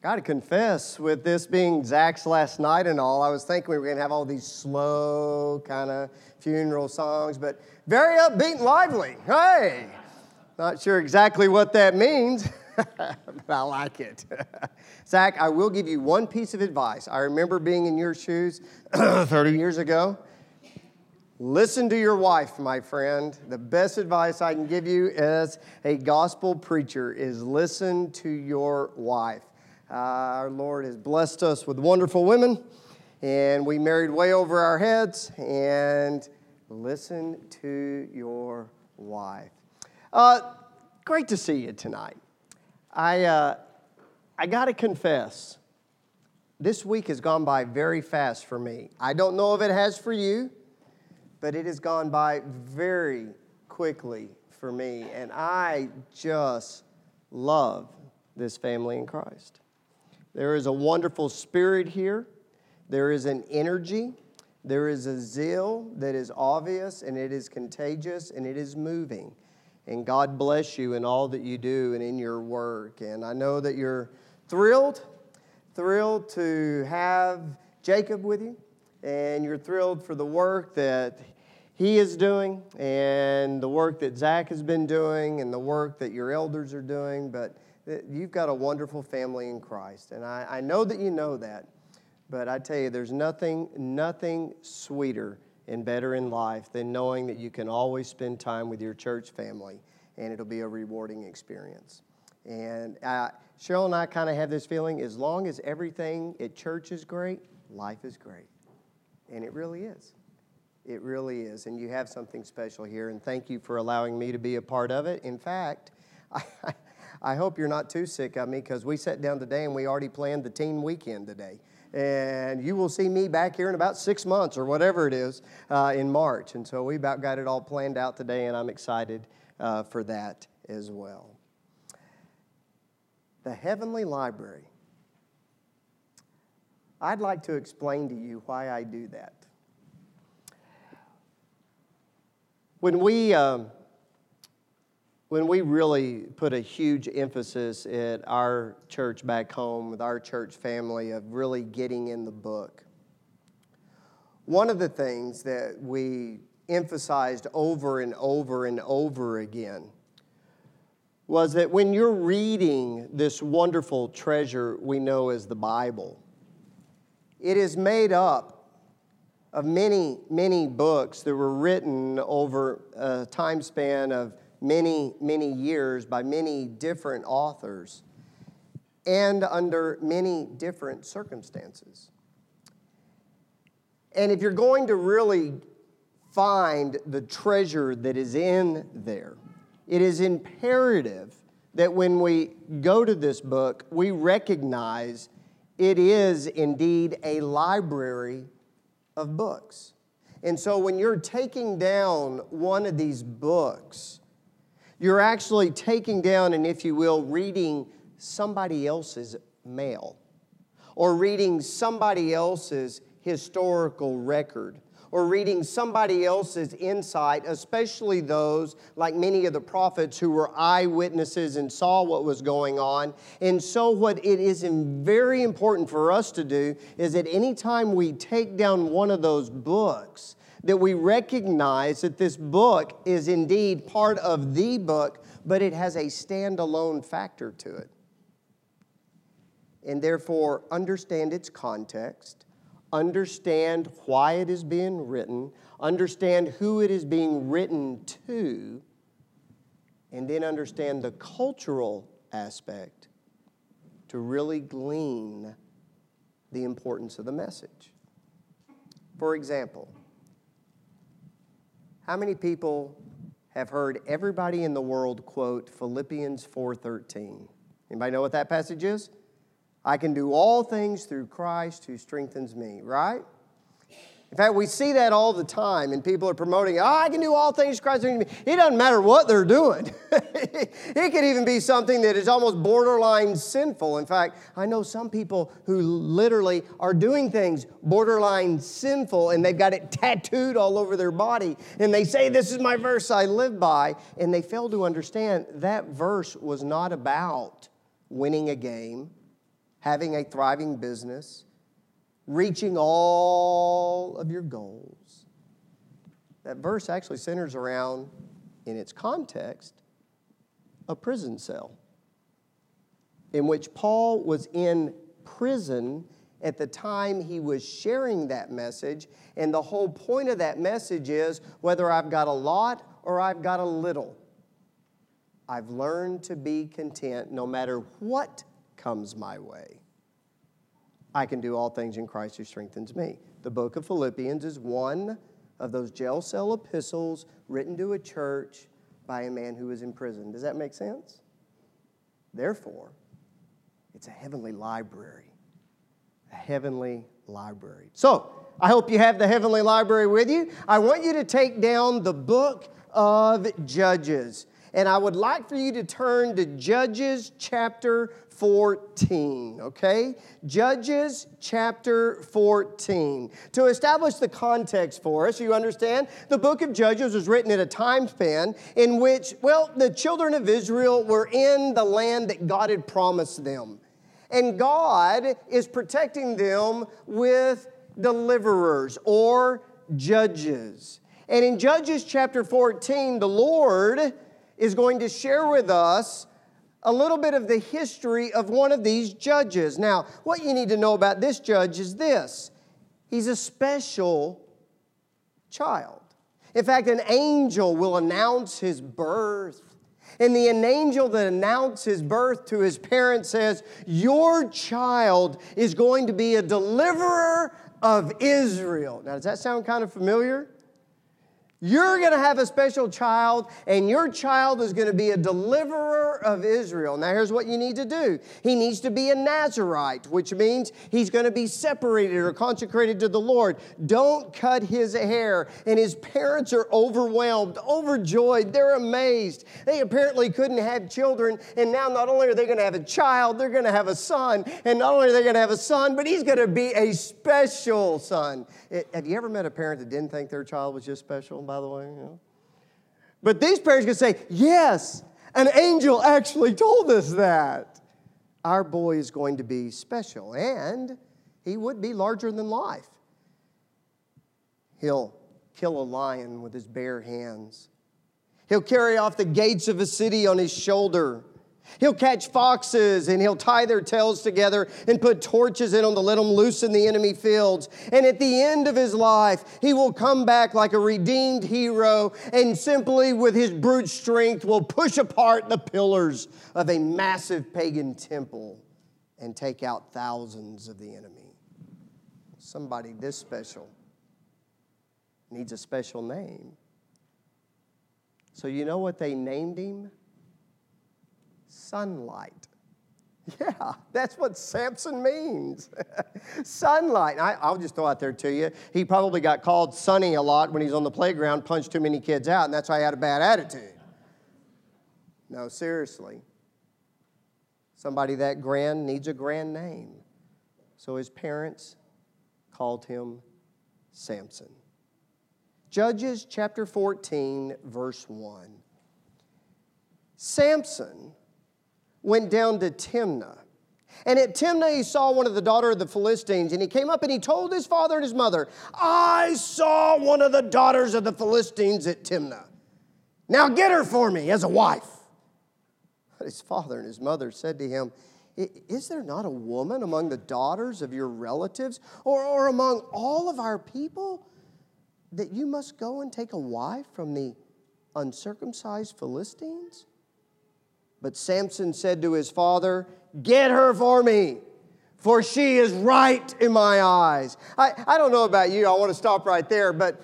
Got to confess, with this being Zach's last night and all, I was thinking we were going to have all these slow kind of funeral songs, but very upbeat and lively. Hey! Not sure exactly what that means, but I like it. Zach, I will give you one piece of advice. I remember being in your shoes 30 years ago. Listen to your wife, my friend. The best advice I can give you as a gospel preacher is listen to your wife. Uh, our Lord has blessed us with wonderful women, and we married way over our heads. And listen to your wife. Uh, great to see you tonight. I, uh, I got to confess, this week has gone by very fast for me. I don't know if it has for you, but it has gone by very quickly for me. And I just love this family in Christ. There is a wonderful spirit here. There is an energy. There is a zeal that is obvious and it is contagious and it is moving. And God bless you in all that you do and in your work. And I know that you're thrilled, thrilled to have Jacob with you. And you're thrilled for the work that he is doing and the work that Zach has been doing and the work that your elders are doing. But You've got a wonderful family in Christ, and I, I know that you know that. But I tell you, there's nothing, nothing sweeter and better in life than knowing that you can always spend time with your church family, and it'll be a rewarding experience. And uh, Cheryl and I kind of have this feeling as long as everything at church is great, life is great. And it really is. It really is. And you have something special here, and thank you for allowing me to be a part of it. In fact, I, I hope you're not too sick of me because we sat down today and we already planned the teen weekend today. And you will see me back here in about six months or whatever it is uh, in March. And so we about got it all planned out today, and I'm excited uh, for that as well. The Heavenly Library. I'd like to explain to you why I do that. When we. Um, when we really put a huge emphasis at our church back home with our church family of really getting in the book, one of the things that we emphasized over and over and over again was that when you're reading this wonderful treasure we know as the Bible, it is made up of many, many books that were written over a time span of many, many years by many different authors and under many different circumstances. And if you're going to really find the treasure that is in there, it is imperative that when we go to this book, we recognize it is indeed a library of books. And so when you're taking down one of these books, you're actually taking down and, if you will, reading somebody else's mail or reading somebody else's historical record or reading somebody else's insight, especially those like many of the prophets who were eyewitnesses and saw what was going on. And so, what it is very important for us to do is that anytime we take down one of those books, that we recognize that this book is indeed part of the book, but it has a standalone factor to it. And therefore, understand its context, understand why it is being written, understand who it is being written to, and then understand the cultural aspect to really glean the importance of the message. For example, how many people have heard everybody in the world quote Philippians 4:13? Anybody know what that passage is? I can do all things through Christ who strengthens me, right? In fact, we see that all the time, and people are promoting, oh, I can do all things Christ. It doesn't matter what they're doing. it could even be something that is almost borderline sinful. In fact, I know some people who literally are doing things borderline sinful, and they've got it tattooed all over their body, and they say, This is my verse I live by, and they fail to understand that verse was not about winning a game. having a thriving business, reaching all of your goals. That verse actually centers around, in its context, a prison cell in which Paul was in prison at the time he was sharing that message. And the whole point of that message is whether I've got a lot or I've got a little, I've learned to be content no matter what comes my way. I can do all things in Christ who strengthens me. The book of Philippians is one of those jail cell epistles written to a church by a man who is in prison. Does that make sense? Therefore, it's a heavenly library. A heavenly library. So, I hope you have the heavenly library with you. I want you to take down the book of Judges. And I would like for you to turn to Judges chapter 14, okay? Judges chapter 14. To establish the context for us, you understand, the book of Judges was written at a time span in which, well, the children of Israel were in the land that God had promised them. And God is protecting them with deliverers or judges. And in Judges chapter 14, the Lord is going to share with us a little bit of the history of one of these judges. Now, what you need to know about this judge is this he's a special child. In fact, an angel will announce his birth. And the angel that announced his birth to his parents says, Your child is going to be a deliverer of Israel. Now, does that sound kind of familiar? You're going to have a special child, and your child is going to be a deliverer of Israel. Now, here's what you need to do he needs to be a Nazarite, which means he's going to be separated or consecrated to the Lord. Don't cut his hair. And his parents are overwhelmed, overjoyed. They're amazed. They apparently couldn't have children, and now not only are they going to have a child, they're going to have a son. And not only are they going to have a son, but he's going to be a special son. It, have you ever met a parent that didn't think their child was just special? By the way. You know? But these parents can say, yes, an angel actually told us that. Our boy is going to be special, and he would be larger than life. He'll kill a lion with his bare hands. He'll carry off the gates of a city on his shoulder. He'll catch foxes and he'll tie their tails together and put torches in them to let them loose in the enemy fields. And at the end of his life, he will come back like a redeemed hero and simply with his brute strength will push apart the pillars of a massive pagan temple and take out thousands of the enemy. Somebody this special needs a special name. So, you know what they named him? Sunlight. Yeah, that's what Samson means. Sunlight. I, will just throw out there to you. He probably got called Sunny a lot when he's on the playground, punched too many kids out, and that's why he had a bad attitude. No, seriously. Somebody that grand needs a grand name. So his parents called him Samson. Judges chapter 14, verse 1. Samson went down to Timnah. And at Timnah, he saw one of the daughter of the Philistines, and he came up and he told his father and his mother, I saw one of the daughters of the Philistines at Timnah. Now get her for me as a wife. But his father and his mother said to him, Is there not a woman among the daughters of your relatives or, or among all of our people that you must go and take a wife from the uncircumcised Philistines? But Samson said to his father, Get her for me, for she is right in my eyes. I, I don't know about you, I want to stop right there, but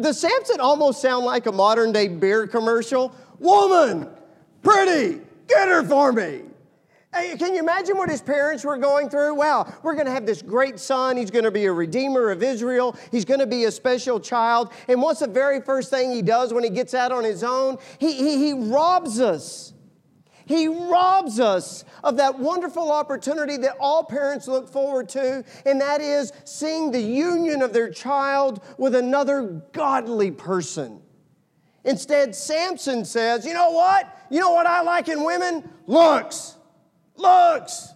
does Samson almost sound like a modern day beer commercial? Woman, pretty, get her for me. Hey, can you imagine what his parents were going through? Wow, we're going to have this great son. He's going to be a redeemer of Israel. He's going to be a special child. And what's the very first thing he does when he gets out on his own? He, he, he robs us he robs us of that wonderful opportunity that all parents look forward to, and that is seeing the union of their child with another godly person. Instead, Samson says, You know what? You know what I like in women? Looks. Looks.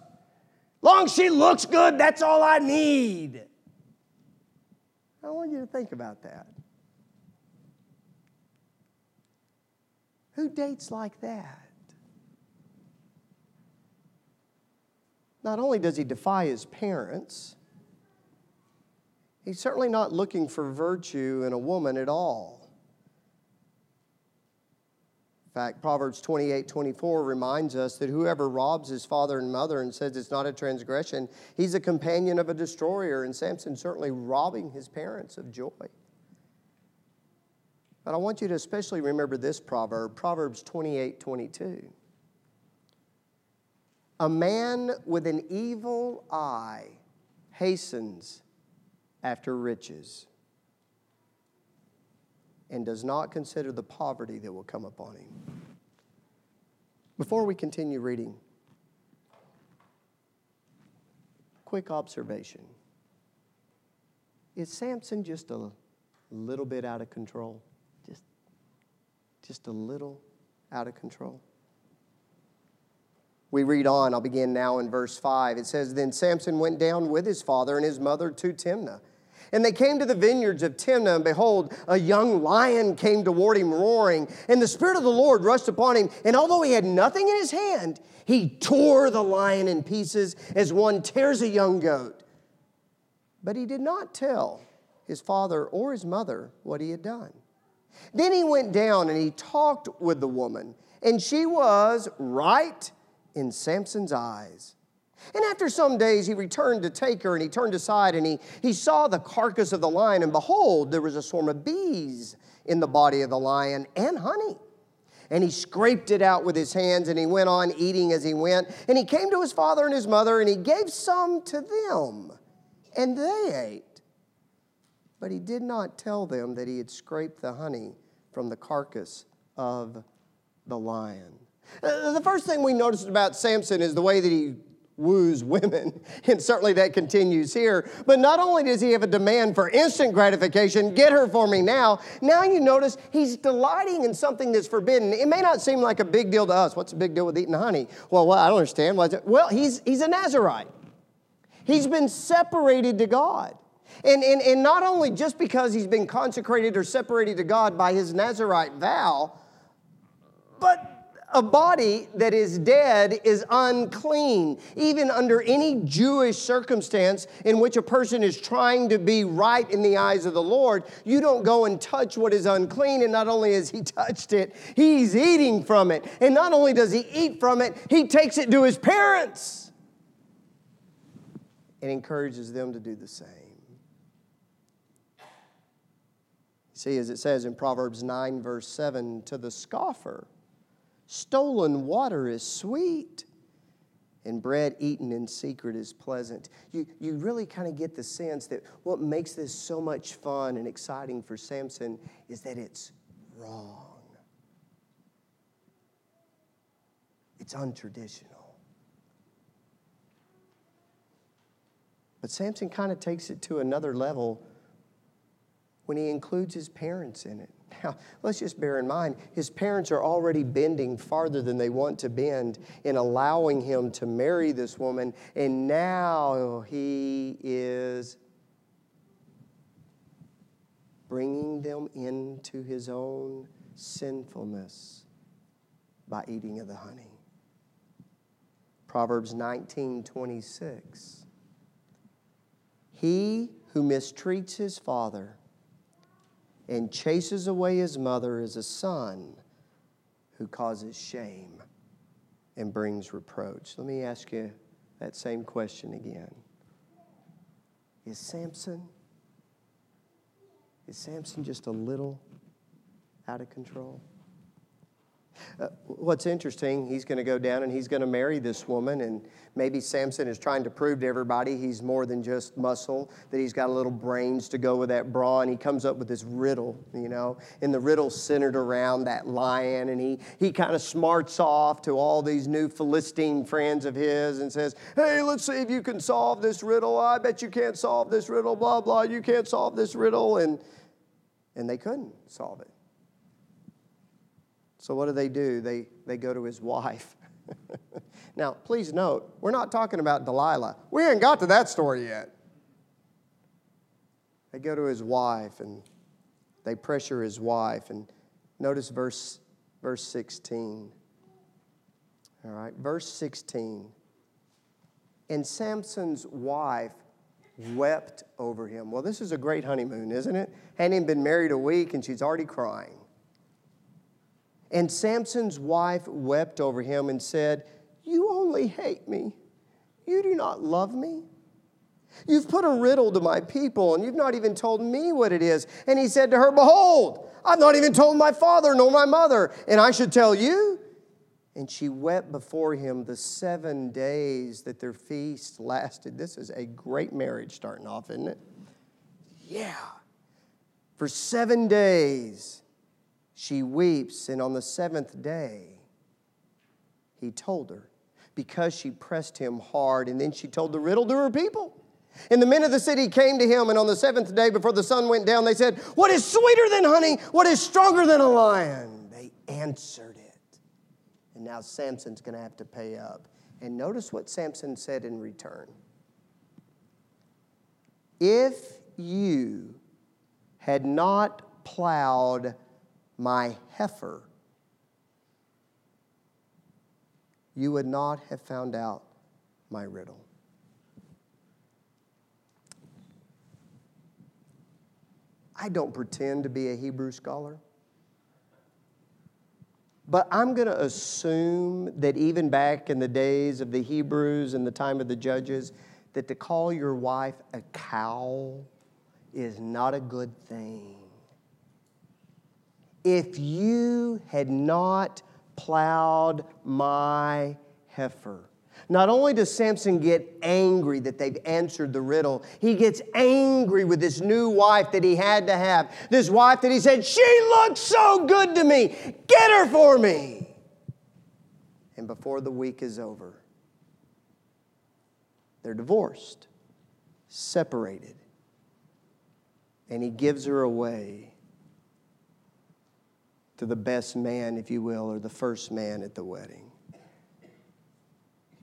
Long as she looks good, that's all I need. I want you to think about that. Who dates like that? Not only does he defy his parents, he's certainly not looking for virtue in a woman at all. In fact, Proverbs 28 24 reminds us that whoever robs his father and mother and says it's not a transgression, he's a companion of a destroyer. And Samson certainly robbing his parents of joy. But I want you to especially remember this proverb, Proverbs 28 22. A man with an evil eye hastens after riches and does not consider the poverty that will come upon him. Before we continue reading, quick observation. Is Samson just a little bit out of control? Just, just a little out of control? We read on, I'll begin now in verse 5. It says, Then Samson went down with his father and his mother to Timnah. And they came to the vineyards of Timnah, and behold, a young lion came toward him roaring. And the Spirit of the Lord rushed upon him, and although he had nothing in his hand, he tore the lion in pieces as one tears a young goat. But he did not tell his father or his mother what he had done. Then he went down and he talked with the woman, and she was right in Samson's eyes. And after some days, he returned to take her, and he turned aside, and he, he saw the carcass of the lion, and behold, there was a swarm of bees in the body of the lion and honey. And he scraped it out with his hands, and he went on eating as he went. And he came to his father and his mother, and he gave some to them, and they ate. But he did not tell them that he had scraped the honey from the carcass of the lion. Uh, the first thing we noticed about Samson is the way that he woos women, and certainly that continues here. But not only does he have a demand for instant gratification, get her for me now, now you notice he's delighting in something that's forbidden. It may not seem like a big deal to us. What's the big deal with eating honey? Well, well I don't understand. Well, he's, he's a Nazarite, he's been separated to God. And, and, and not only just because he's been consecrated or separated to God by his Nazarite vow, but a body that is dead is unclean. Even under any Jewish circumstance in which a person is trying to be right in the eyes of the Lord, you don't go and touch what is unclean. And not only has he touched it, he's eating from it. And not only does he eat from it, he takes it to his parents and encourages them to do the same. See, as it says in Proverbs 9, verse 7, to the scoffer, Stolen water is sweet, and bread eaten in secret is pleasant. You, you really kind of get the sense that what makes this so much fun and exciting for Samson is that it's wrong, it's untraditional. But Samson kind of takes it to another level when he includes his parents in it. Now, let's just bear in mind, his parents are already bending farther than they want to bend in allowing him to marry this woman, and now he is bringing them into his own sinfulness by eating of the honey. Proverbs 19 26. He who mistreats his father and chases away his mother is a son who causes shame and brings reproach. Let me ask you that same question again. Is Samson is Samson just a little out of control? Uh, what's interesting, he's going to go down and he's going to marry this woman, and maybe Samson is trying to prove to everybody he's more than just muscle, that he's got a little brains to go with that bra, and he comes up with this riddle, you know, and the riddle's centered around that lion, and he, he kind of smarts off to all these new Philistine friends of his and says, Hey, let's see if you can solve this riddle. I bet you can't solve this riddle, blah, blah, you can't solve this riddle. And, and they couldn't solve it. So what do they do? They, they go to his wife now, please note, we're not talking about Delilah. We ain't got to that story yet. They go to his wife and they pressure his wife. And notice verse, verse 16. All right, verse 16. And Samson's wife wept over him. Well, this is a great honeymoon, isn't it? Hadn't even been married a week and she's already crying. And Samson's wife wept over him and said, You only hate me. You do not love me. You've put a riddle to my people, and you've not even told me what it is. And he said to her, Behold, I've not even told my father nor my mother, and I should tell you. And she wept before him the seven days that their feast lasted. This is a great marriage starting off, isn't it? Yeah. For seven days she weeps, and on the seventh day he told her because she pressed him hard. And then she told the riddle to her people. And the men of the city came to him, and on the seventh day before the sun went down, they said, What is sweeter than honey? What is stronger than a lion? They answered it. And now Samson's going to have to pay up. And notice what Samson said in return. If you had not plowed my heifer, you would not have found out my riddle. I don't pretend to be a Hebrew scholar. But I'm going to assume that even back in the days of the Hebrews and the time of the judges, that to call your wife a cow is not a good thing. If you had not plowed my heifer, not only does Samson get angry that they've answered the riddle, he gets angry with this new wife that he had to have. This wife that he said, She looks so good to me. Get her for me. And before the week is over, they're divorced, separated. And he gives her away to the best man, if you will, or the first man at the wedding.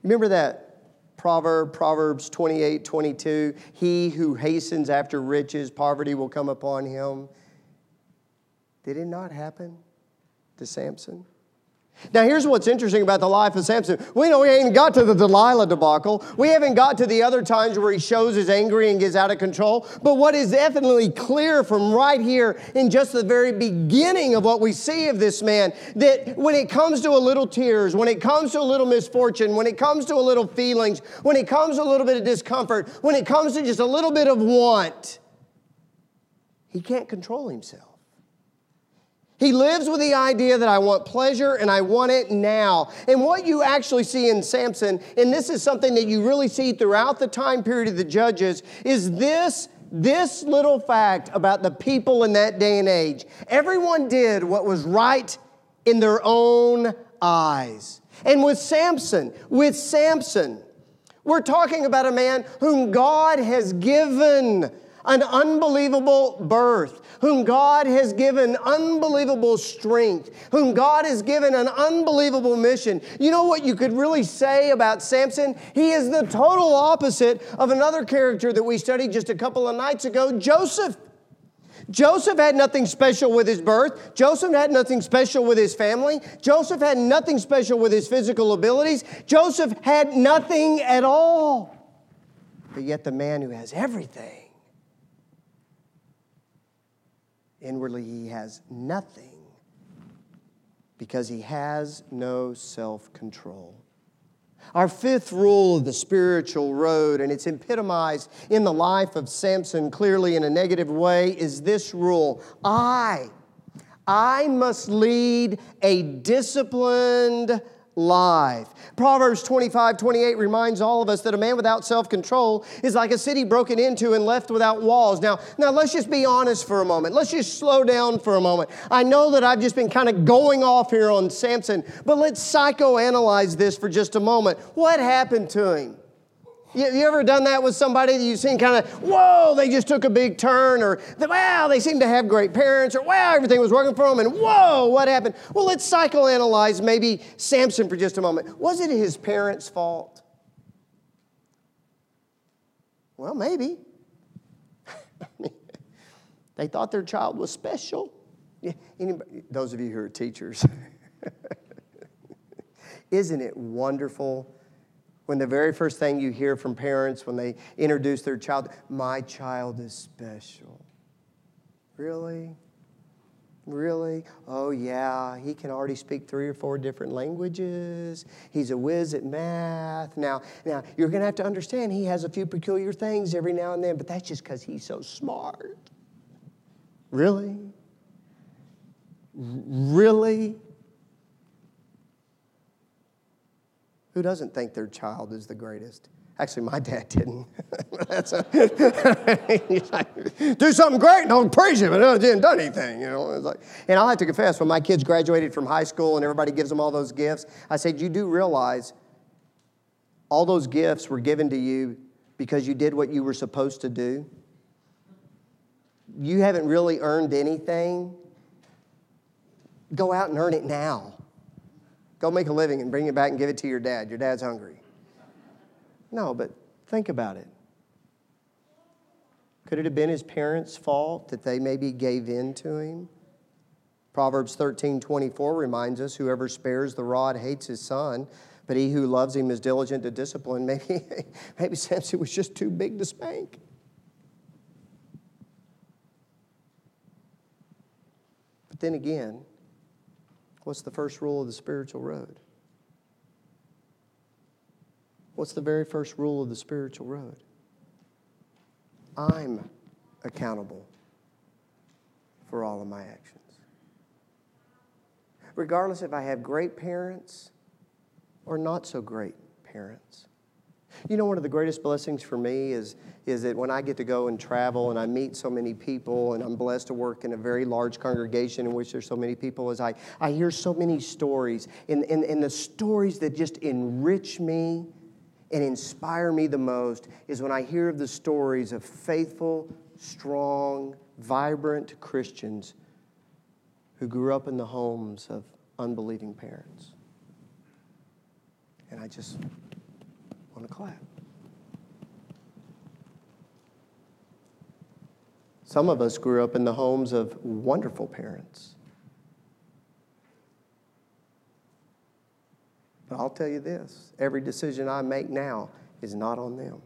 Remember that proverb, Proverbs 28 22? He who hastens after riches, poverty will come upon him. Did it not happen to Samson? Now, here's what's interesting about the life of Samson. We know we ain't got to the Delilah debacle. We haven't got to the other times where he shows his angry and gets out of control. But what is definitely clear from right here in just the very beginning of what we see of this man, that when it comes to a little tears, when it comes to a little misfortune, when it comes to a little feelings, when it comes to a little bit of discomfort, when it comes to just a little bit of want, he can't control himself. He lives with the idea that I want pleasure and I want it now. And what you actually see in Samson, and this is something that you really see throughout the time period of the judges, is this this little fact about the people in that day and age. Everyone did what was right in their own eyes. And with Samson, with Samson, we're talking about a man whom God has given an unbelievable birth, whom God has given unbelievable strength, whom God has given an unbelievable mission. You know what you could really say about Samson? He is the total opposite of another character that we studied just a couple of nights ago, Joseph. Joseph had nothing special with his birth. Joseph had nothing special with his family. Joseph had nothing special with his physical abilities. Joseph had nothing at all. But yet, the man who has everything Inwardly, he has nothing because he has no self control. Our fifth rule of the spiritual road, and it's epitomized in the life of Samson clearly in a negative way, is this rule I, I must lead a disciplined life. Proverbs 25, 28 reminds all of us that a man without self control is like a city broken into and left without walls. Now, now, let's just be honest for a moment. Let's just slow down for a moment. I know that I've just been kind of going off here on Samson, but let's psychoanalyze this for just a moment. What happened to him? You, you ever done that with somebody that you've seen kind of, whoa, they just took a big turn, or wow, they seem to have great parents, or wow, everything was working for them, and whoa, what happened? Well, let's psychoanalyze maybe Samson for just a moment. Was it his parents' fault? Well, maybe. they thought their child was special. Yeah, anybody, those of you who are teachers, isn't it wonderful when the very first thing you hear from parents when they introduce their child, my child is special? Really? Really? Oh, yeah, he can already speak three or four different languages. He's a whiz at math. Now, now you're going to have to understand he has a few peculiar things every now and then, but that's just because he's so smart. Really? Really? Who doesn't think their child is the greatest? Actually, my dad didn't. That's a, do something great and I'll praise him, but I didn't do anything. You know, like, and I'll have to confess, when my kids graduated from high school and everybody gives them all those gifts, I said, "You do realize all those gifts were given to you because you did what you were supposed to do. You haven't really earned anything. Go out and earn it now." Go make a living and bring it back and give it to your dad. Your dad's hungry. No, but think about it. Could it have been his parents' fault that they maybe gave in to him? Proverbs 13 24 reminds us whoever spares the rod hates his son, but he who loves him is diligent to discipline. Maybe, maybe Samson was just too big to spank. But then again, What's the first rule of the spiritual road? What's the very first rule of the spiritual road? I'm accountable for all of my actions. Regardless if I have great parents or not so great parents. You know, one of the greatest blessings for me is, is that when I get to go and travel and I meet so many people and I'm blessed to work in a very large congregation in which there's so many people, is I, I hear so many stories. And, and, and the stories that just enrich me and inspire me the most is when I hear of the stories of faithful, strong, vibrant Christians who grew up in the homes of unbelieving parents. And I just want to clap. Some of us grew up in the homes of wonderful parents. But I'll tell you this every decision I make now is not on them.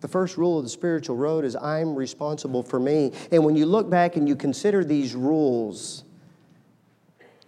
The first rule of the spiritual road is I'm responsible for me. And when you look back and you consider these rules,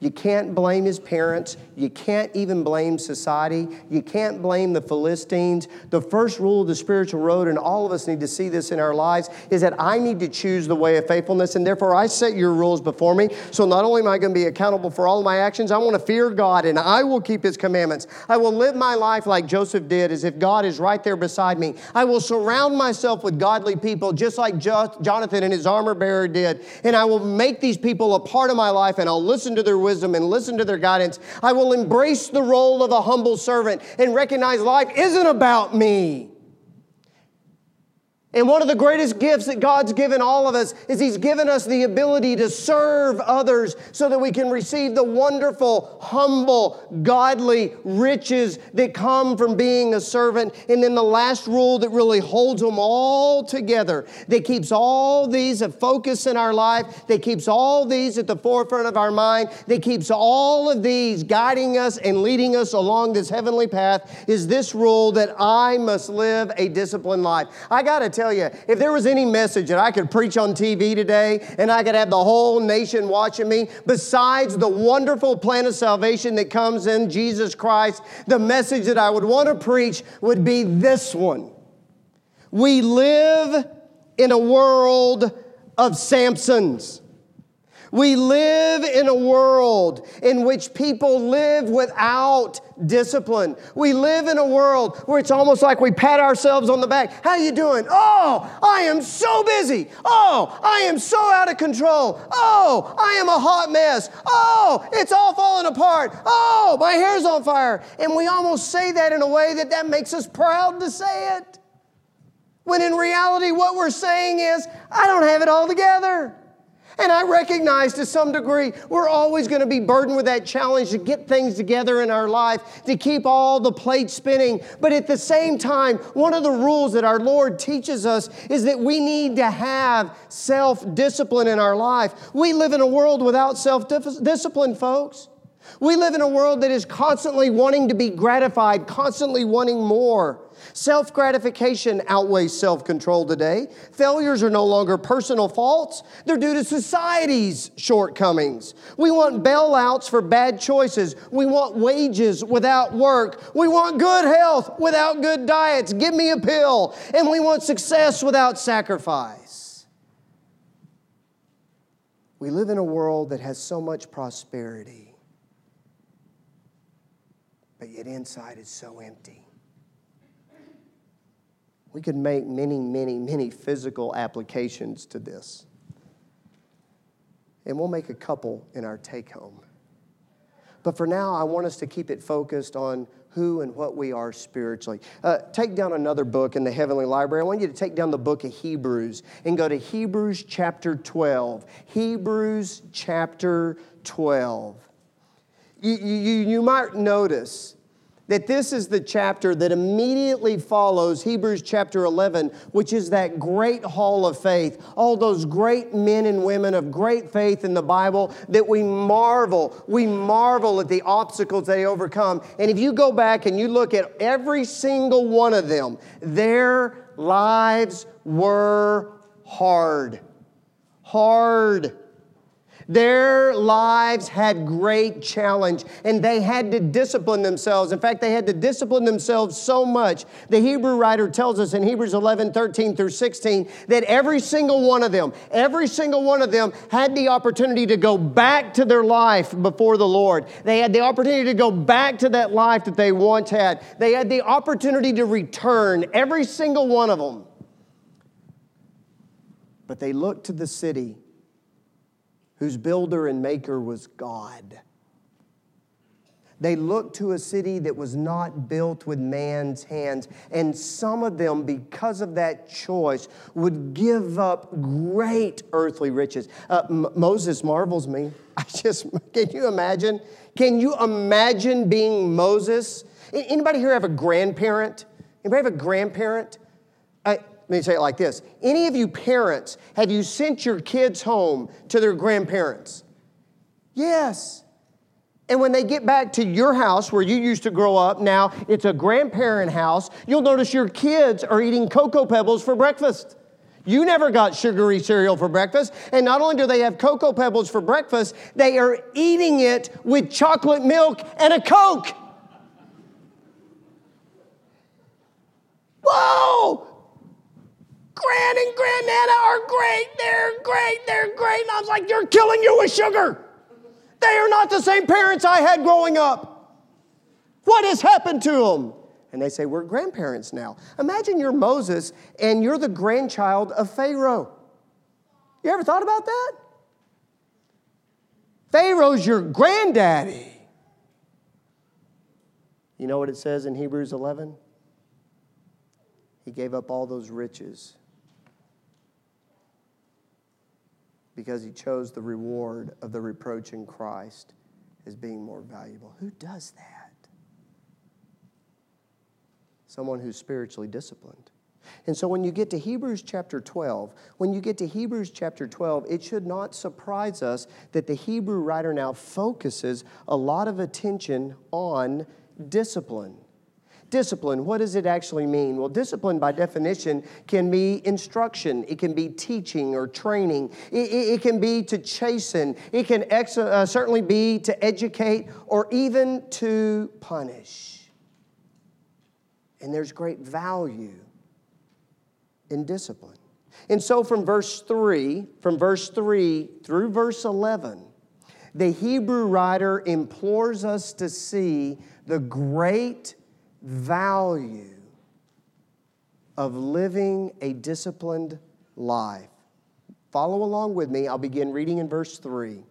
you can't blame his parents. You can't even blame society. You can't blame the Philistines. The first rule of the spiritual road, and all of us need to see this in our lives, is that I need to choose the way of faithfulness, and therefore I set your rules before me. So not only am I going to be accountable for all of my actions, I want to fear God, and I will keep his commandments. I will live my life like Joseph did, as if God is right there beside me. I will surround myself with godly people, just like jo- Jonathan and his armor bearer did, and I will make these people a part of my life, and I'll listen to their wisdom wisdom and listen to their guidance. I will embrace the role of a humble servant and recognize life isn't about me. And one of the greatest gifts that God's given all of us is He's given us the ability to serve others so that we can receive the wonderful, humble, godly riches that come from being a servant. And then the last rule that really holds them all together, that keeps all these a focus in our life, that keeps all these at the forefront of our mind, that keeps all of these guiding us and leading us along this heavenly path, is this rule that I must live a disciplined life. I got to tell you, if there was any message that I could preach on TV today and I could have the whole nation watching me, besides the wonderful plan of salvation that comes in Jesus Christ, the message that I would want to preach would be this one. We live in a world of Samsons. We live in a world in which people live without discipline. We live in a world where it's almost like we pat ourselves on the back. How you doing? Oh, I am so busy. Oh, I am so out of control. Oh, I am a hot mess. Oh, it's all falling apart. Oh, my hair's on fire. And we almost say that in a way that that makes us proud to say it. When in reality what we're saying is, I don't have it all together. And I recognize to some degree we're always going to be burdened with that challenge to get things together in our life, to keep all the plates spinning. But at the same time, one of the rules that our Lord teaches us is that we need to have self discipline in our life. We live in a world without self discipline, folks. We live in a world that is constantly wanting to be gratified, constantly wanting more. Self gratification outweighs self control today. Failures are no longer personal faults, they're due to society's shortcomings. We want bailouts for bad choices. We want wages without work. We want good health without good diets. Give me a pill. And we want success without sacrifice. We live in a world that has so much prosperity, but yet inside is so empty. We could make many, many, many physical applications to this. And we'll make a couple in our take home. But for now, I want us to keep it focused on who and what we are spiritually. Uh, take down another book in the Heavenly Library. I want you to take down the book of Hebrews and go to Hebrews chapter 12. Hebrews chapter 12. You, you, you might notice that this is the chapter that immediately follows Hebrews chapter 11, which is that great hall of faith. All those great men and women of great faith in the Bible that we marvel, we marvel at the obstacles they overcome. And if you go back and you look at every single one of them, their lives were hard. Hard. Their lives had great challenge and they had to discipline themselves. In fact, they had to discipline themselves so much. The Hebrew writer tells us in Hebrews 11, 13 through 16 that every single one of them, every single one of them had the opportunity to go back to their life before the Lord. They had the opportunity to go back to that life that they once had. They had the opportunity to return, every single one of them. But they looked to the city whose builder and maker was God. They looked to a city that was not built with man's hands. And some of them, because of that choice, would give up great earthly riches. Uh, M- Moses marvels me. I just, can you imagine? Can you imagine being Moses? Anybody here have a grandparent? Anybody have a grandparent? Let me say it like this Any of you parents, have you sent your kids home to their grandparents? Yes. And when they get back to your house where you used to grow up, now it's a grandparent house, you'll notice your kids are eating Cocoa Pebbles for breakfast. You never got sugary cereal for breakfast. And not only do they have Cocoa Pebbles for breakfast, they are eating it with chocolate milk and a Coke. Whoa! Gran and Grandnana are great. They're great. They're great. And I was like, You're killing you with sugar. They are not the same parents I had growing up. What has happened to them? And they say, We're grandparents now. Imagine you're Moses and you're the grandchild of Pharaoh. You ever thought about that? Pharaoh's your granddaddy. You know what it says in Hebrews 11? He gave up all those riches because he chose the reward of the reproach in Christ as being more valuable. Who does that? Someone who's spiritually disciplined. And so when you get to Hebrews chapter 12, when you get to Hebrews chapter 12, it should not surprise us that the Hebrew writer now focuses a lot of attention on discipline. Discipline, what does it actually mean? Well, discipline by definition can be instruction, it can be teaching or training, it, it, it can be to chasten, it can ex- uh, certainly be to educate or even to punish. And there's great value in discipline. And so from verse 3, from verse 3 through verse 11, the Hebrew writer implores us to see the great value of living a disciplined life. Follow along with me. I'll begin reading in verse 3.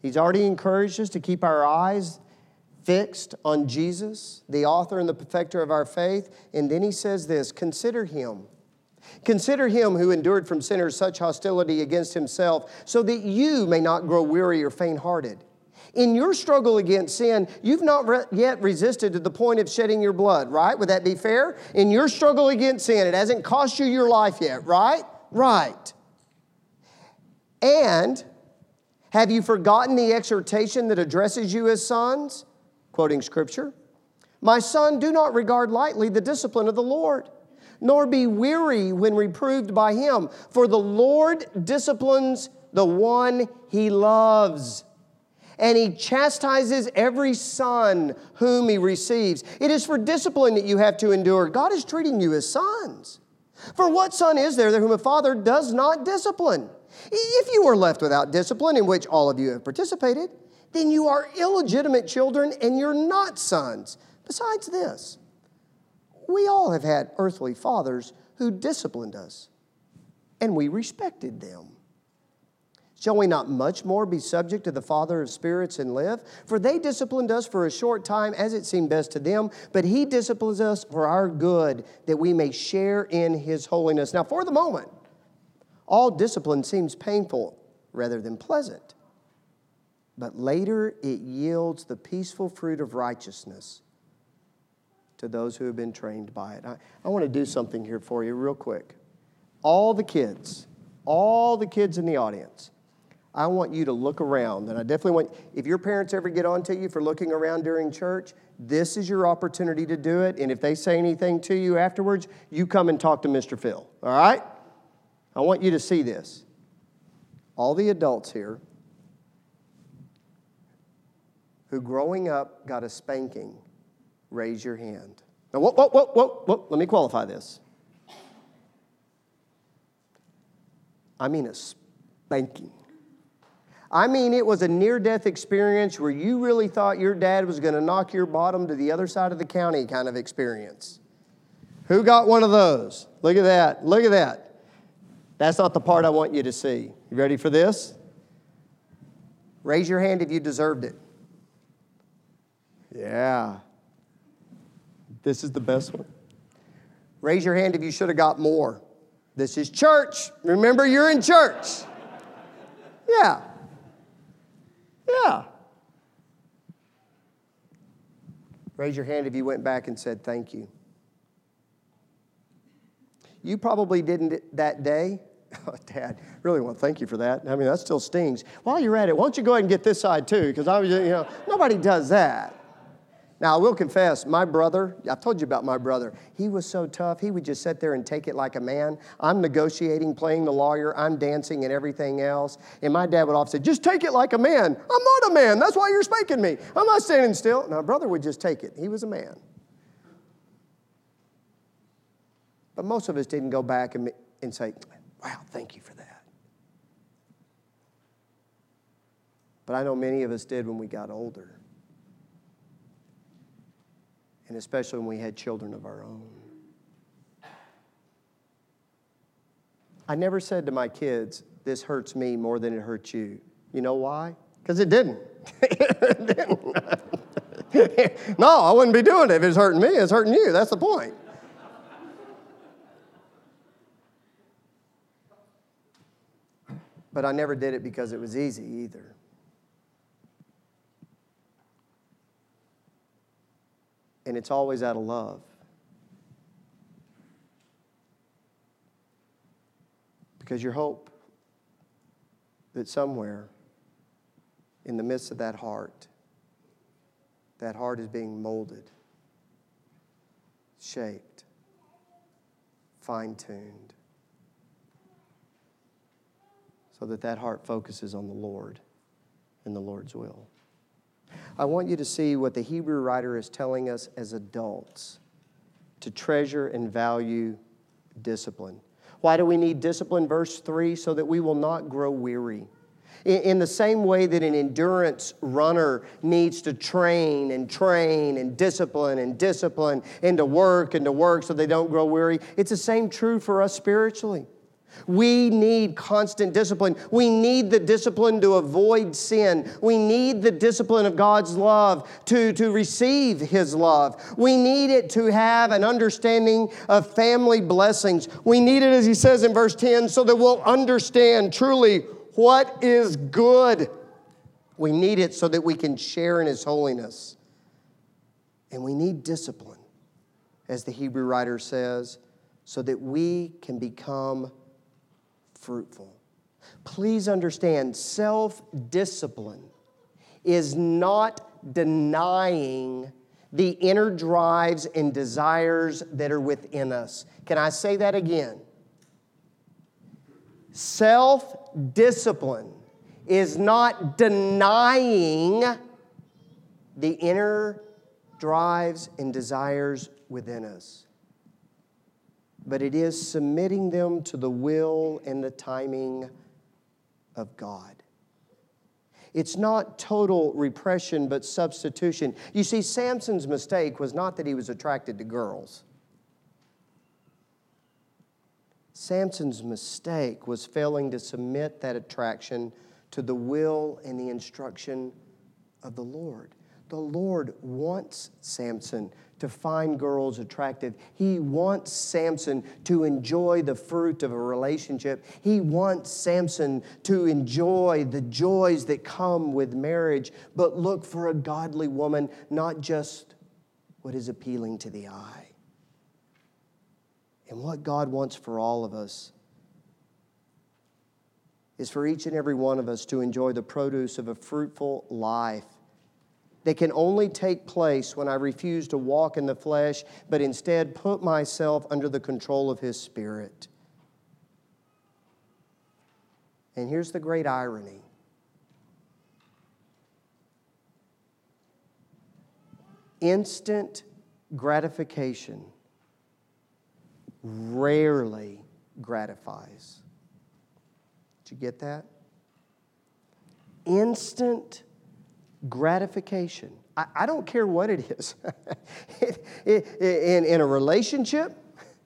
He's already encouraged us to keep our eyes fixed on Jesus, the author and the perfecter of our faith. And then he says this Consider him. Consider him who endured from sinners such hostility against himself, so that you may not grow weary or faint hearted. In your struggle against sin, you've not re- yet resisted to the point of shedding your blood, right? Would that be fair? In your struggle against sin, it hasn't cost you your life yet, right? Right. And have you forgotten the exhortation that addresses you as sons? Quoting scripture My son, do not regard lightly the discipline of the Lord, nor be weary when reproved by him, for the Lord disciplines the one he loves and he chastises every son whom he receives. It is for discipline that you have to endure. God is treating you as sons. For what son is there whom a father does not discipline? If you are left without discipline, in which all of you have participated, then you are illegitimate children and you're not sons. Besides this, we all have had earthly fathers who disciplined us, and we respected them. Shall we not much more be subject to the Father of spirits and live? For they disciplined us for a short time as it seemed best to them, but He disciplines us for our good, that we may share in His holiness. Now, for the moment, all discipline seems painful rather than pleasant, but later it yields the peaceful fruit of righteousness to those who have been trained by it. I, I want to do something here for you, real quick. All the kids, all the kids in the audience, I want you to look around. And I definitely want, if your parents ever get on to you for looking around during church, this is your opportunity to do it. And if they say anything to you afterwards, you come and talk to Mr. Phil, all right? I want you to see this. All the adults here who growing up got a spanking, raise your hand. Now, whoa, whoa, whoa, whoa, whoa, let me qualify this. I mean a spanking. I mean, it was a near death experience where you really thought your dad was going to knock your bottom to the other side of the county kind of experience. Who got one of those? Look at that. Look at that. That's not the part I want you to see. You ready for this? Raise your hand if you deserved it. Yeah. This is the best one. Raise your hand if you should have got more. This is church. Remember, you're in church. Yeah. Yeah. Raise your hand if you went back and said thank you. You probably didn't that day. Oh, Dad, really want to thank you for that. I mean, that still stings. While you're at it, why don't you go ahead and get this side too? Because I was, you know, nobody does that. Now, I will confess, my brother, I've told you about my brother. He was so tough, he would just sit there and take it like a man. I'm negotiating, playing the lawyer, I'm dancing and everything else. And my dad would often say, Just take it like a man. I'm not a man. That's why you're spanking me. I'm not standing still. And my brother would just take it. He was a man. But most of us didn't go back and, and say, Wow, thank you for that. But I know many of us did when we got older and especially when we had children of our own. I never said to my kids, This hurts me more than it hurts you. You know why? Because it didn't. it didn't. no, I wouldn't be doing it if it's hurting me. It's hurting you. That's the point. But I never did it because it was easy either. And it's always out of love. Because your hope that somewhere in the midst of that heart, that heart is being molded, shaped, fine tuned, so that that heart focuses on the Lord and the Lord's will. I want you to see what the Hebrew writer is telling us as adults to treasure and value discipline. Why do we need discipline? Verse 3 so that we will not grow weary. In the same way that an endurance runner needs to train and train and discipline and discipline and to work and to work so they don't grow weary, it's the same true for us spiritually. We need constant discipline. We need the discipline to avoid sin. We need the discipline of God's love to, to receive His love. We need it to have an understanding of family blessings. We need it, as He says in verse 10, so that we'll understand truly what is good. We need it so that we can share in His holiness. And we need discipline, as the Hebrew writer says, so that we can become fruitful. Please understand self discipline is not denying the inner drives and desires that are within us. Can I say that again? Self discipline is not denying the inner drives and desires within us but it is submitting them to the will and the timing of God. It's not total repression, but substitution. You see, Samson's mistake was not that he was attracted to girls. Samson's mistake was failing to submit that attraction to the will and the instruction of the Lord. The Lord wants Samson to find girls attractive. He wants Samson to enjoy the fruit of a relationship. He wants Samson to enjoy the joys that come with marriage, but look for a godly woman, not just what is appealing to the eye. And what God wants for all of us is for each and every one of us to enjoy the produce of a fruitful life they can only take place when I refuse to walk in the flesh, but instead put myself under the control of His Spirit. And here's the great irony instant gratification rarely gratifies. Did you get that? Instant gratification. I, I don't care what it is. in, in a relationship,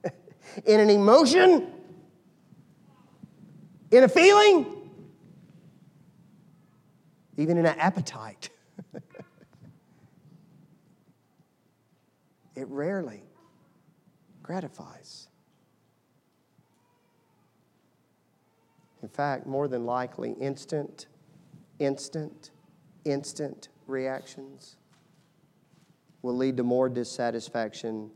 in an emotion, in a feeling, even in an appetite. it rarely gratifies. In fact, more than likely, instant, instant, instant reactions will lead to more dissatisfaction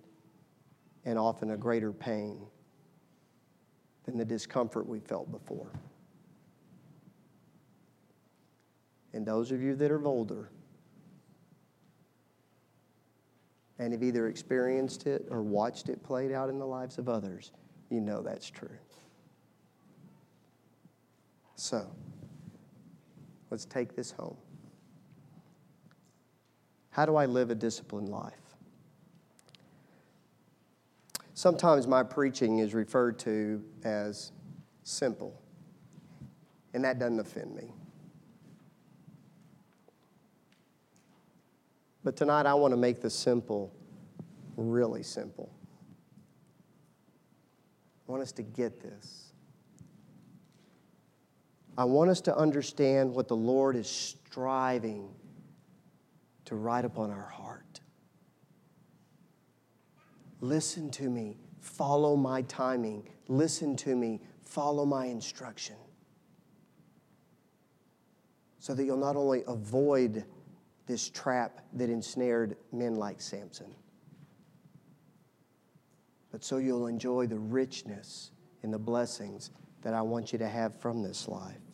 and often a greater pain than the discomfort we felt before. And those of you that are older and have either experienced it or watched it played out in the lives of others, you know that's true. So, let's take this home. How do I live a disciplined life? Sometimes my preaching is referred to as simple, and that doesn't offend me. But tonight I want to make the simple really simple. I want us to get this. I want us to understand what the Lord is striving to write upon our heart. Listen to me, follow my timing. Listen to me, follow my instruction. So that you'll not only avoid this trap that ensnared men like Samson, but so you'll enjoy the richness and the blessings that I want you to have from this life.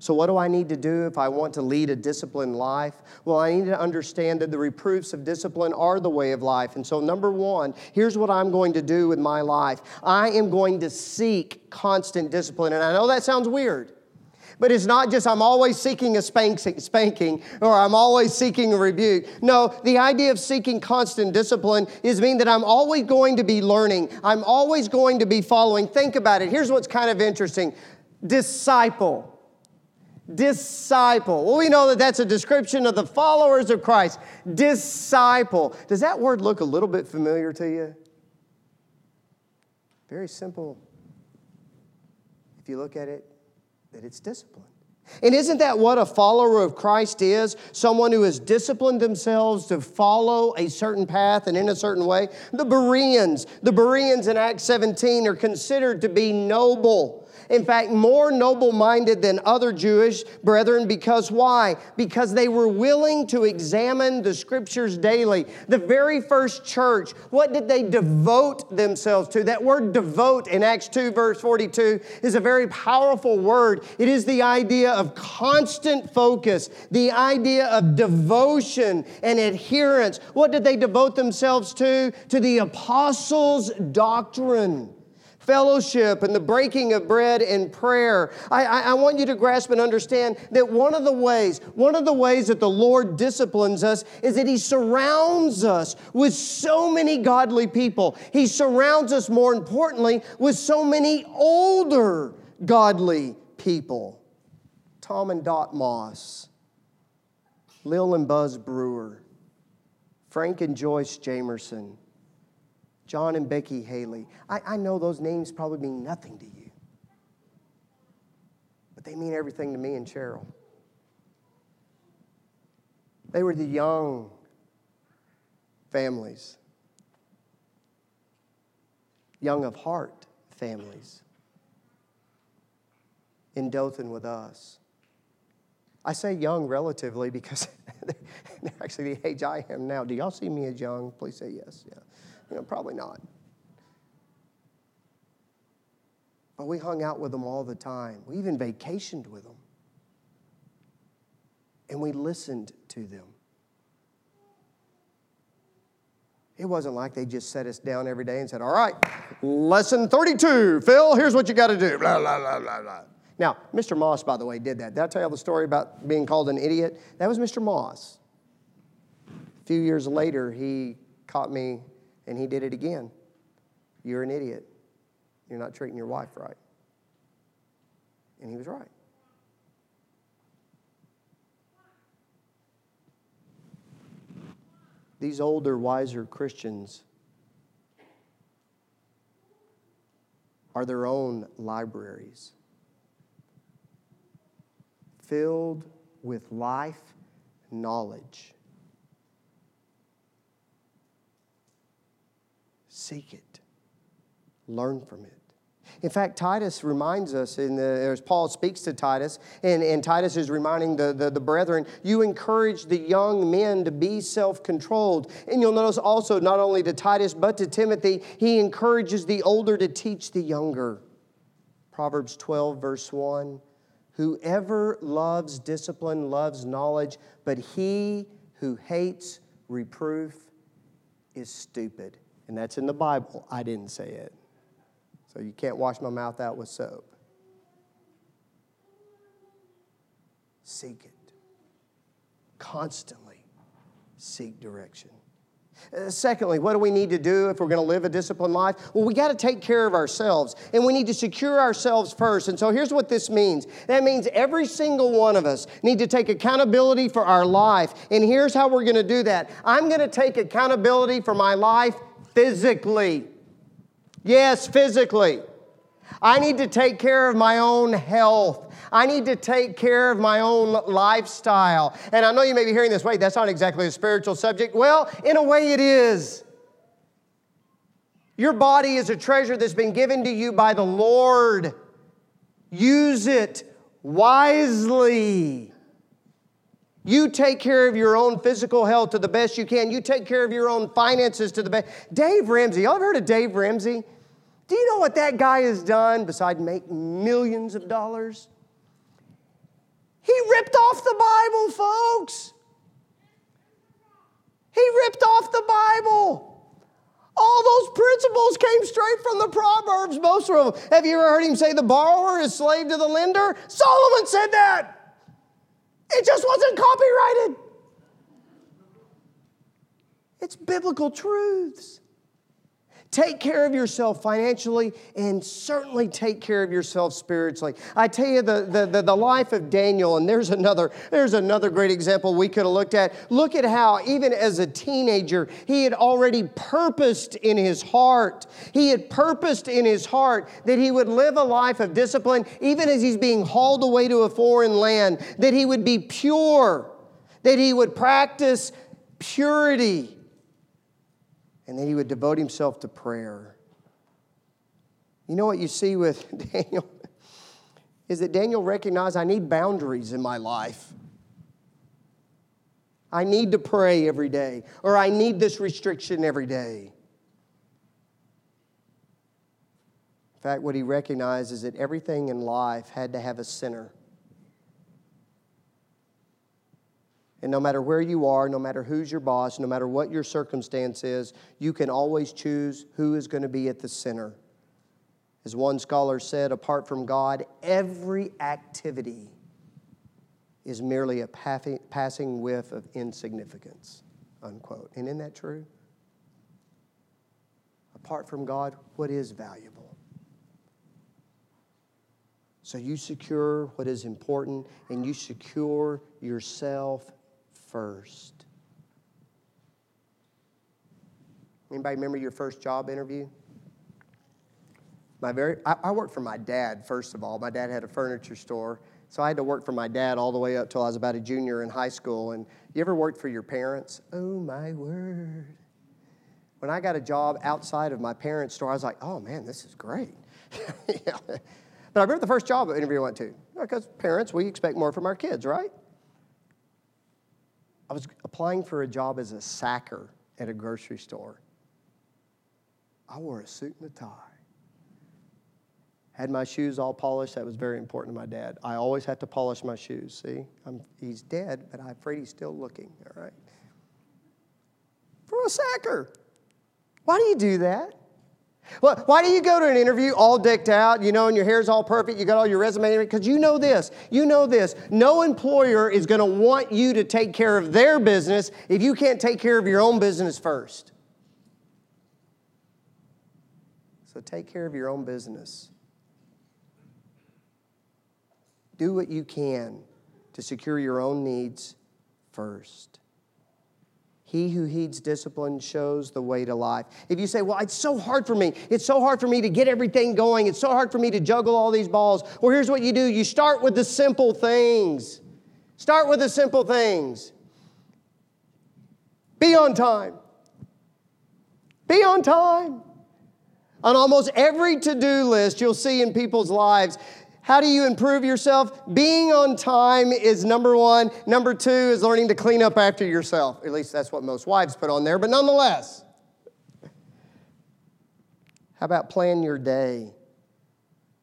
So, what do I need to do if I want to lead a disciplined life? Well, I need to understand that the reproofs of discipline are the way of life. And so, number one, here's what I'm going to do with my life I am going to seek constant discipline. And I know that sounds weird. But it's not just I'm always seeking a spanking or I'm always seeking a rebuke. No, the idea of seeking constant discipline is mean that I'm always going to be learning. I'm always going to be following. Think about it. Here's what's kind of interesting. Disciple. Disciple. Well, we know that that's a description of the followers of Christ. Disciple. Does that word look a little bit familiar to you? Very simple. If you look at it, that it's discipline. And isn't that what a follower of Christ is? Someone who has disciplined themselves to follow a certain path and in a certain way? The Bereans, the Bereans in Acts 17 are considered to be noble in fact, more noble minded than other Jewish brethren because why? Because they were willing to examine the scriptures daily. The very first church, what did they devote themselves to? That word devote in Acts 2, verse 42, is a very powerful word. It is the idea of constant focus, the idea of devotion and adherence. What did they devote themselves to? To the apostles' doctrine fellowship and the breaking of bread and prayer. I, I, I, want you to grasp and understand that one of the ways, one of the ways that the Lord disciplines us is that He surrounds us with so many godly people. He surrounds us, more importantly, with so many older godly people. Tom and Dot Moss, Lil and Buzz Brewer, Frank and Joyce Jamerson. John and Becky Haley. I, I know those names probably mean nothing to you, but they mean everything to me and Cheryl. They were the young families, young of heart families in Dothan with us. I say young relatively because they're actually the age I am now. Do y'all see me as young? Please say yes. Yeah. You know, probably not. But we hung out with them all the time. We even vacationed with them. And we listened to them. It wasn't like they just set us down every day and said, All right, lesson 32, Phil, here's what you got to do. Blah, blah, blah, blah, blah. Now, Mr. Moss, by the way, did that. Did I tell you the story about being called an idiot? That was Mr. Moss. A few years later, he caught me and he did it again. You're an idiot. You're not treating your wife right. And he was right. These older, wiser Christians are their own libraries filled with life knowledge Seek it, learn from it. In fact, Titus reminds us, in the, as Paul speaks to Titus, and, and Titus is reminding the, the, the brethren, you encourage the young men to be self controlled. And you'll notice also, not only to Titus, but to Timothy, he encourages the older to teach the younger. Proverbs 12, verse 1 Whoever loves discipline loves knowledge, but he who hates reproof is stupid. And that's in the Bible. I didn't say it. So you can't wash my mouth out with soap. Seek it. Constantly seek direction. Uh, secondly, what do we need to do if we're going to live a disciplined life? Well, we got to take care of ourselves and we need to secure ourselves first. And so here's what this means that means every single one of us need to take accountability for our life. And here's how we're going to do that I'm going to take accountability for my life physically. Yes, physically. I need to take care of my own health. I need to take care of my own lifestyle. And I know you may be hearing this wait, that's not exactly a spiritual subject. Well, in a way, it is. Your body is a treasure that's been given to you by the Lord. Use it wisely. You take care of your own physical health to the best you can. You take care of your own finances to the best. Dave Ramsey, y'all ever heard of Dave Ramsey? Do you know what that guy has done besides make millions of dollars? He ripped off the Bible, folks. He ripped off the Bible. All those principles came straight from the Proverbs, most of them. Have you ever heard him say the borrower is slave to the lender? Solomon said that. It just wasn't copyrighted. It's biblical truths. Take care of yourself financially and certainly take care of yourself spiritually. I tell you, the, the, the, the, life of Daniel, and there's another, there's another great example we could have looked at. Look at how, even as a teenager, he had already purposed in his heart. He had purposed in his heart that he would live a life of discipline, even as he's being hauled away to a foreign land, that he would be pure, that he would practice purity and then he would devote himself to prayer. You know what you see with Daniel? Is that Daniel recognized I need boundaries in my life. I need to pray every day, or I need this restriction every day. In fact, what he recognized is that everything in life had to have a center. And no matter where you are, no matter who's your boss, no matter what your circumstance is, you can always choose who is going to be at the center. As one scholar said, apart from God, every activity is merely a passing whiff of insignificance, unquote. And isn't that true? Apart from God, what is valuable? So you secure what is important and you secure yourself first. Anybody remember your first job interview? My very, I, I, worked for my dad, first of all. My dad had a furniture store. So I had to work for my dad all the way up till I was about a junior in high school. And you ever worked for your parents? Oh my word. When I got a job outside of my parents' store, I was like, oh man, this is great. yeah. But I remember the first job interview I went to. Because parents, we expect more from our kids, right? I was applying for a job as a sacker at a grocery store. I wore a suit and a tie. Had my shoes all polished. That was very important to my dad. I always had to polish my shoes. See, I'm, he's dead, but I'm afraid he's still looking. All right. For a sacker. Why do you do that? Well, why do you go to an interview all decked out, you know, and your hair's all perfect, you got all your resume, because you know this, you know this. No employer is going to want you to take care of their business if you can't take care of your own business first. So take care of your own business. Do what you can to secure your own needs first. He who heeds discipline shows the way to life. If you say, Well, it's so hard for me, it's so hard for me to get everything going, it's so hard for me to juggle all these balls. Well, here's what you do you start with the simple things. Start with the simple things. Be on time. Be on time. On almost every to do list you'll see in people's lives, how do you improve yourself? Being on time is number one. Number two is learning to clean up after yourself. At least that's what most wives put on there, but nonetheless. How about plan your day?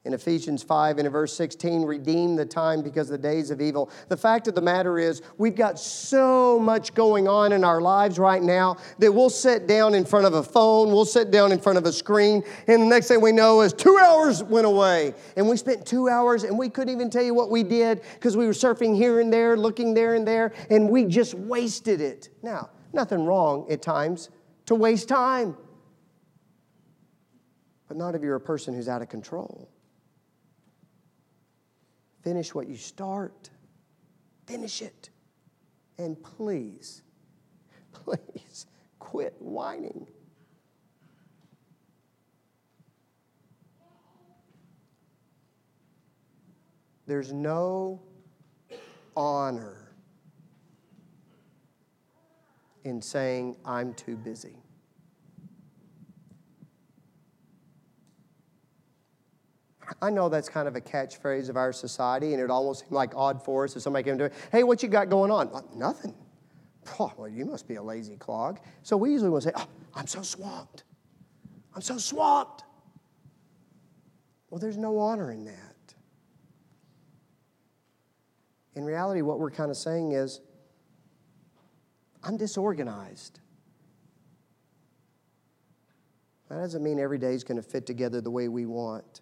In Ephesians 5 and in verse 16, redeem the time because the days of evil. The fact of the matter is, we've got so much going on in our lives right now that we'll sit down in front of a phone, we'll sit down in front of a screen, and the next thing we know is two hours went away. And we spent two hours and we couldn't even tell you what we did because we were surfing here and there, looking there and there, and we just wasted it. Now, nothing wrong at times to waste time, but not if you're a person who's out of control. Finish what you start. Finish it. And please, please quit whining. There's no honor in saying, I'm too busy. I know that's kind of a catchphrase of our society, and it almost seemed like odd for us if somebody came to me, hey, what you got going on? Well, nothing. Well, you must be a lazy clog. So we usually will say, oh, I'm so swamped. I'm so swamped. Well, there's no honor in that. In reality, what we're kind of saying is, I'm disorganized. That doesn't mean every day is going to fit together the way we want.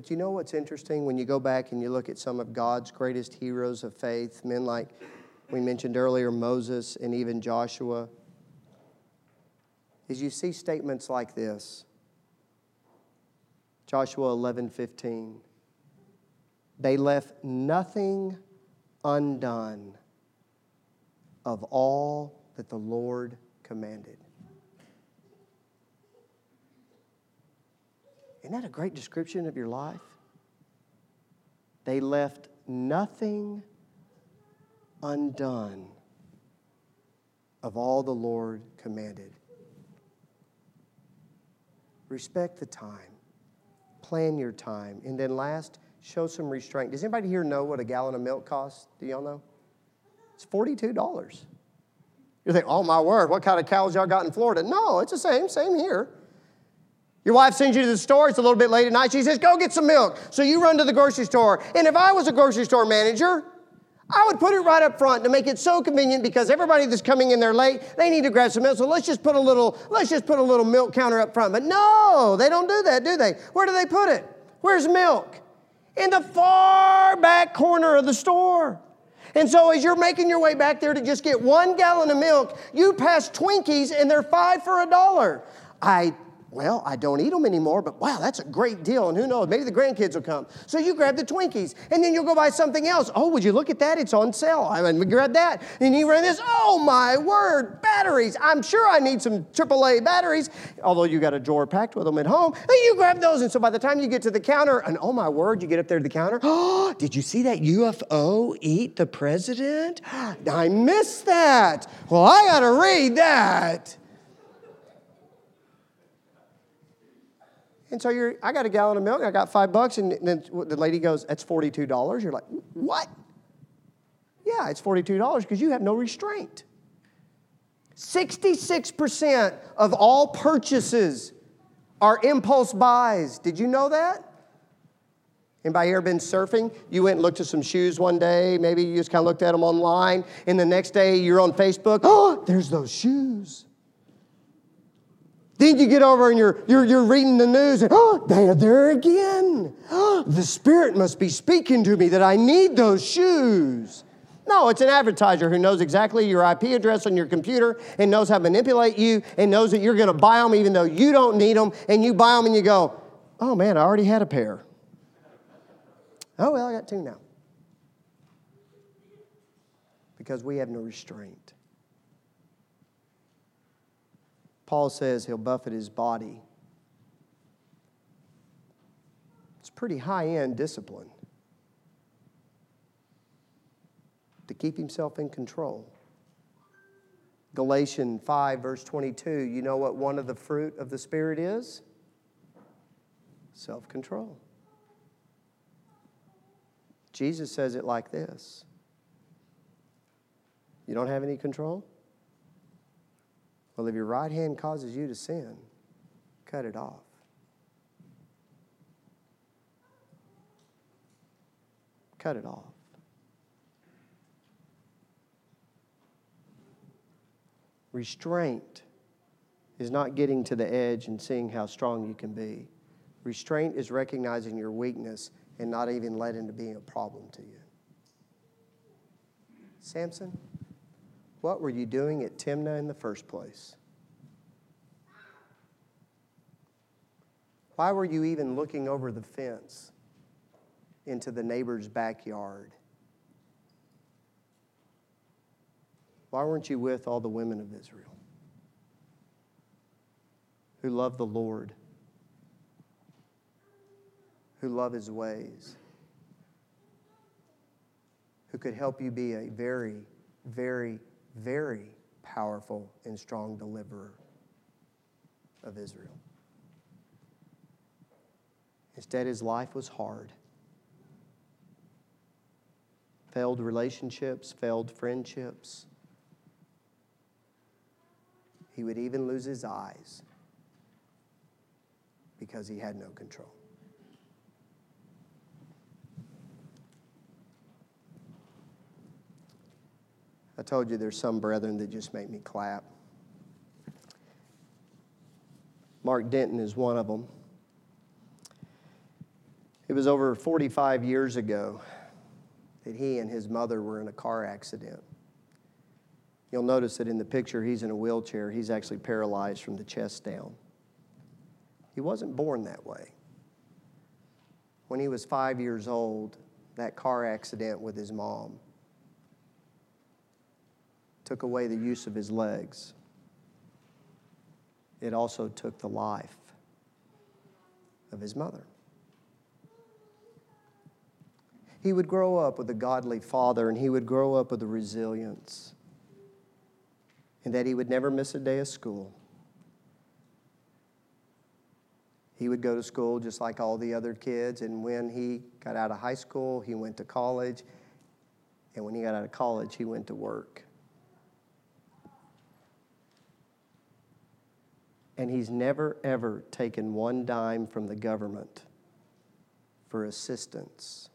But you know what's interesting when you go back and you look at some of God's greatest heroes of faith, men like we mentioned earlier, Moses and even Joshua, is you see statements like this. Joshua 11, 15. They left nothing undone of all that the Lord commanded. Isn't that a great description of your life? They left nothing undone of all the Lord commanded. Respect the time, plan your time, and then last, show some restraint. Does anybody here know what a gallon of milk costs? Do y'all know? It's $42. You think, oh my word, what kind of cows y'all got in Florida? No, it's the same, same here. Your wife sends you to the store, it's a little bit late at night. She says, Go get some milk. So you run to the grocery store. And if I was a grocery store manager, I would put it right up front to make it so convenient because everybody that's coming in there late, they need to grab some milk. So let's just put a little, let's just put a little milk counter up front. But no, they don't do that, do they? Where do they put it? Where's milk? In the far back corner of the store. And so, as you're making your way back there to just get one gallon of milk, you pass Twinkies and they're five for a dollar. I well, I don't eat them anymore, but wow, that's a great deal. And who knows, maybe the grandkids will come. So you grab the Twinkies, and then you'll go buy something else. Oh, would you look at that? It's on sale. I mean, grab that. And you run this. Oh, my word, batteries. I'm sure I need some AAA batteries, although you got a drawer packed with them at home. And you grab those. And so by the time you get to the counter, and oh, my word, you get up there to the counter. Oh, did you see that UFO eat the president? I missed that. Well, I got to read that. And so you're, I got a gallon of milk, I got five bucks, and then the lady goes, that's $42. You're like, what? Yeah, it's $42 because you have no restraint. 66% of all purchases are impulse buys. Did you know that? Anybody ever been surfing? You went and looked at some shoes one day, maybe you just kind of looked at them online, and the next day you're on Facebook, oh, there's those shoes. Then you get over and you're, you're, you're reading the news and, oh, they're there again. Oh, the Spirit must be speaking to me that I need those shoes. No, it's an advertiser who knows exactly your IP address on your computer and knows how to manipulate you and knows that you're going to buy them even though you don't need them. And you buy them and you go, oh man, I already had a pair. Oh, well, I got two now. Because we have no restraint. Paul says he'll buffet his body. It's pretty high end discipline to keep himself in control. Galatians 5, verse 22, you know what one of the fruit of the Spirit is? Self control. Jesus says it like this You don't have any control? Well, if your right hand causes you to sin, cut it off. Cut it off. Restraint is not getting to the edge and seeing how strong you can be. Restraint is recognizing your weakness and not even letting it be a problem to you. Samson? What were you doing at Timnah in the first place? Why were you even looking over the fence into the neighbor's backyard? Why weren't you with all the women of Israel who love the Lord, who love his ways, who could help you be a very, very very powerful and strong deliverer of Israel. Instead, his life was hard. Failed relationships, failed friendships. He would even lose his eyes because he had no control. I told you there's some brethren that just make me clap. Mark Denton is one of them. It was over 45 years ago that he and his mother were in a car accident. You'll notice that in the picture, he's in a wheelchair. He's actually paralyzed from the chest down. He wasn't born that way. When he was five years old, that car accident with his mom took away the use of his legs. It also took the life of his mother. He would grow up with a godly father and he would grow up with a resilience and that he would never miss a day of school. He would go to school just like all the other kids, and when he got out of high school, he went to college, and when he got out of college, he went to work. And he's never, ever taken one dime from the government for assistance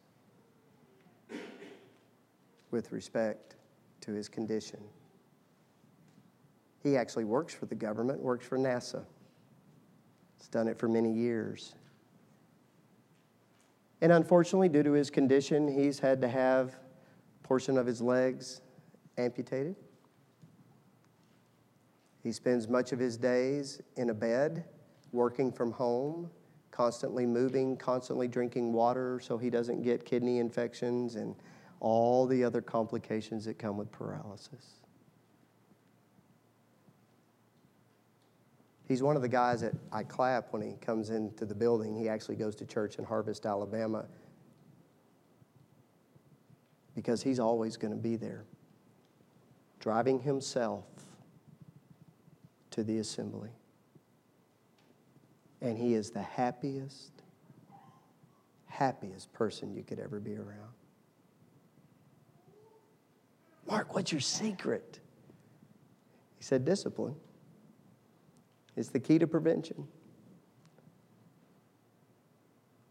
with respect to his condition. He actually works for the government, works for NASA. He's done it for many years. And unfortunately, due to his condition, he's had to have a portion of his legs amputated. He spends much of his days in a bed, working from home, constantly moving, constantly drinking water so he doesn't get kidney infections and all the other complications that come with paralysis. He's one of the guys that I clap when he comes into the building. He actually goes to church in Harvest, Alabama, because he's always going to be there, driving himself to the assembly. And he is the happiest, happiest person you could ever be around. Mark, what's your secret? He said, discipline. It's the key to prevention.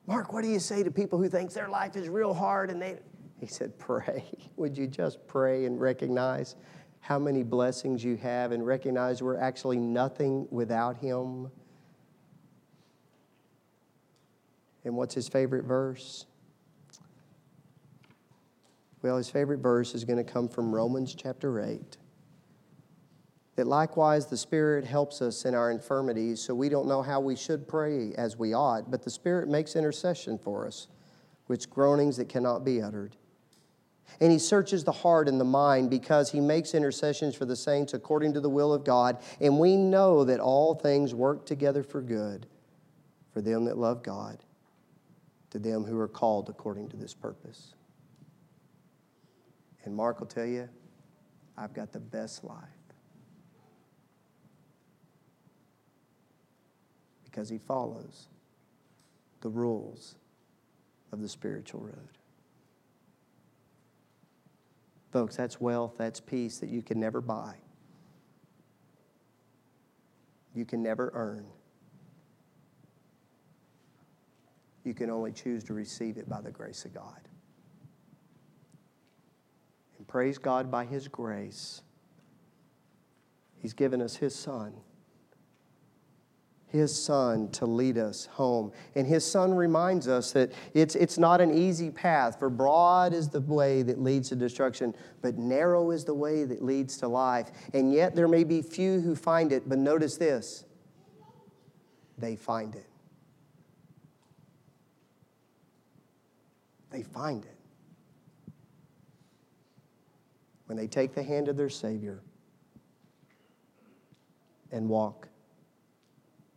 Mark, what do you say to people who think their life is real hard and they He said, "Pray. Would you just pray and recognize how many blessings you have and recognize we're actually nothing without him?" And what's his favorite verse? Well, his favorite verse is going to come from Romans chapter 8 that likewise the Spirit helps us in our infirmities, so we don't know how we should pray as we ought, but the Spirit makes intercession for us, with groanings that cannot be uttered. And he searches the heart and the mind because he makes intercessions for the saints according to the will of God. And we know that all things work together for good for them that love God, to them who are called according to this purpose. And Mark will tell you, I've got the best life. because he follows the rules of the spiritual road. Folks, that's wealth, that's peace that you can never buy, you can never earn. You can only choose to receive it by the grace of God. And praise God by His grace. He's given us His Son his son to lead us home. And his son reminds us that it's, it's not an easy path, for broad is the way that leads to destruction, but narrow is the way that leads to life. And yet there may be few who find it, but notice this they find it. They find it. When they take the hand of their Savior and walk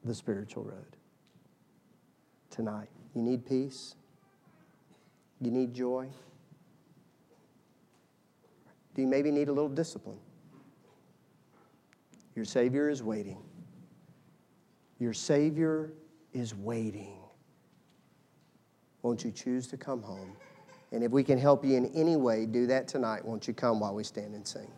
the spiritual road tonight. You need peace, you need joy. Do you maybe need a little discipline? Your Savior is waiting. Your Savior is waiting. Won't you choose to come home? And if we can help you in any way, do that tonight. Won't you come while we stand and sing?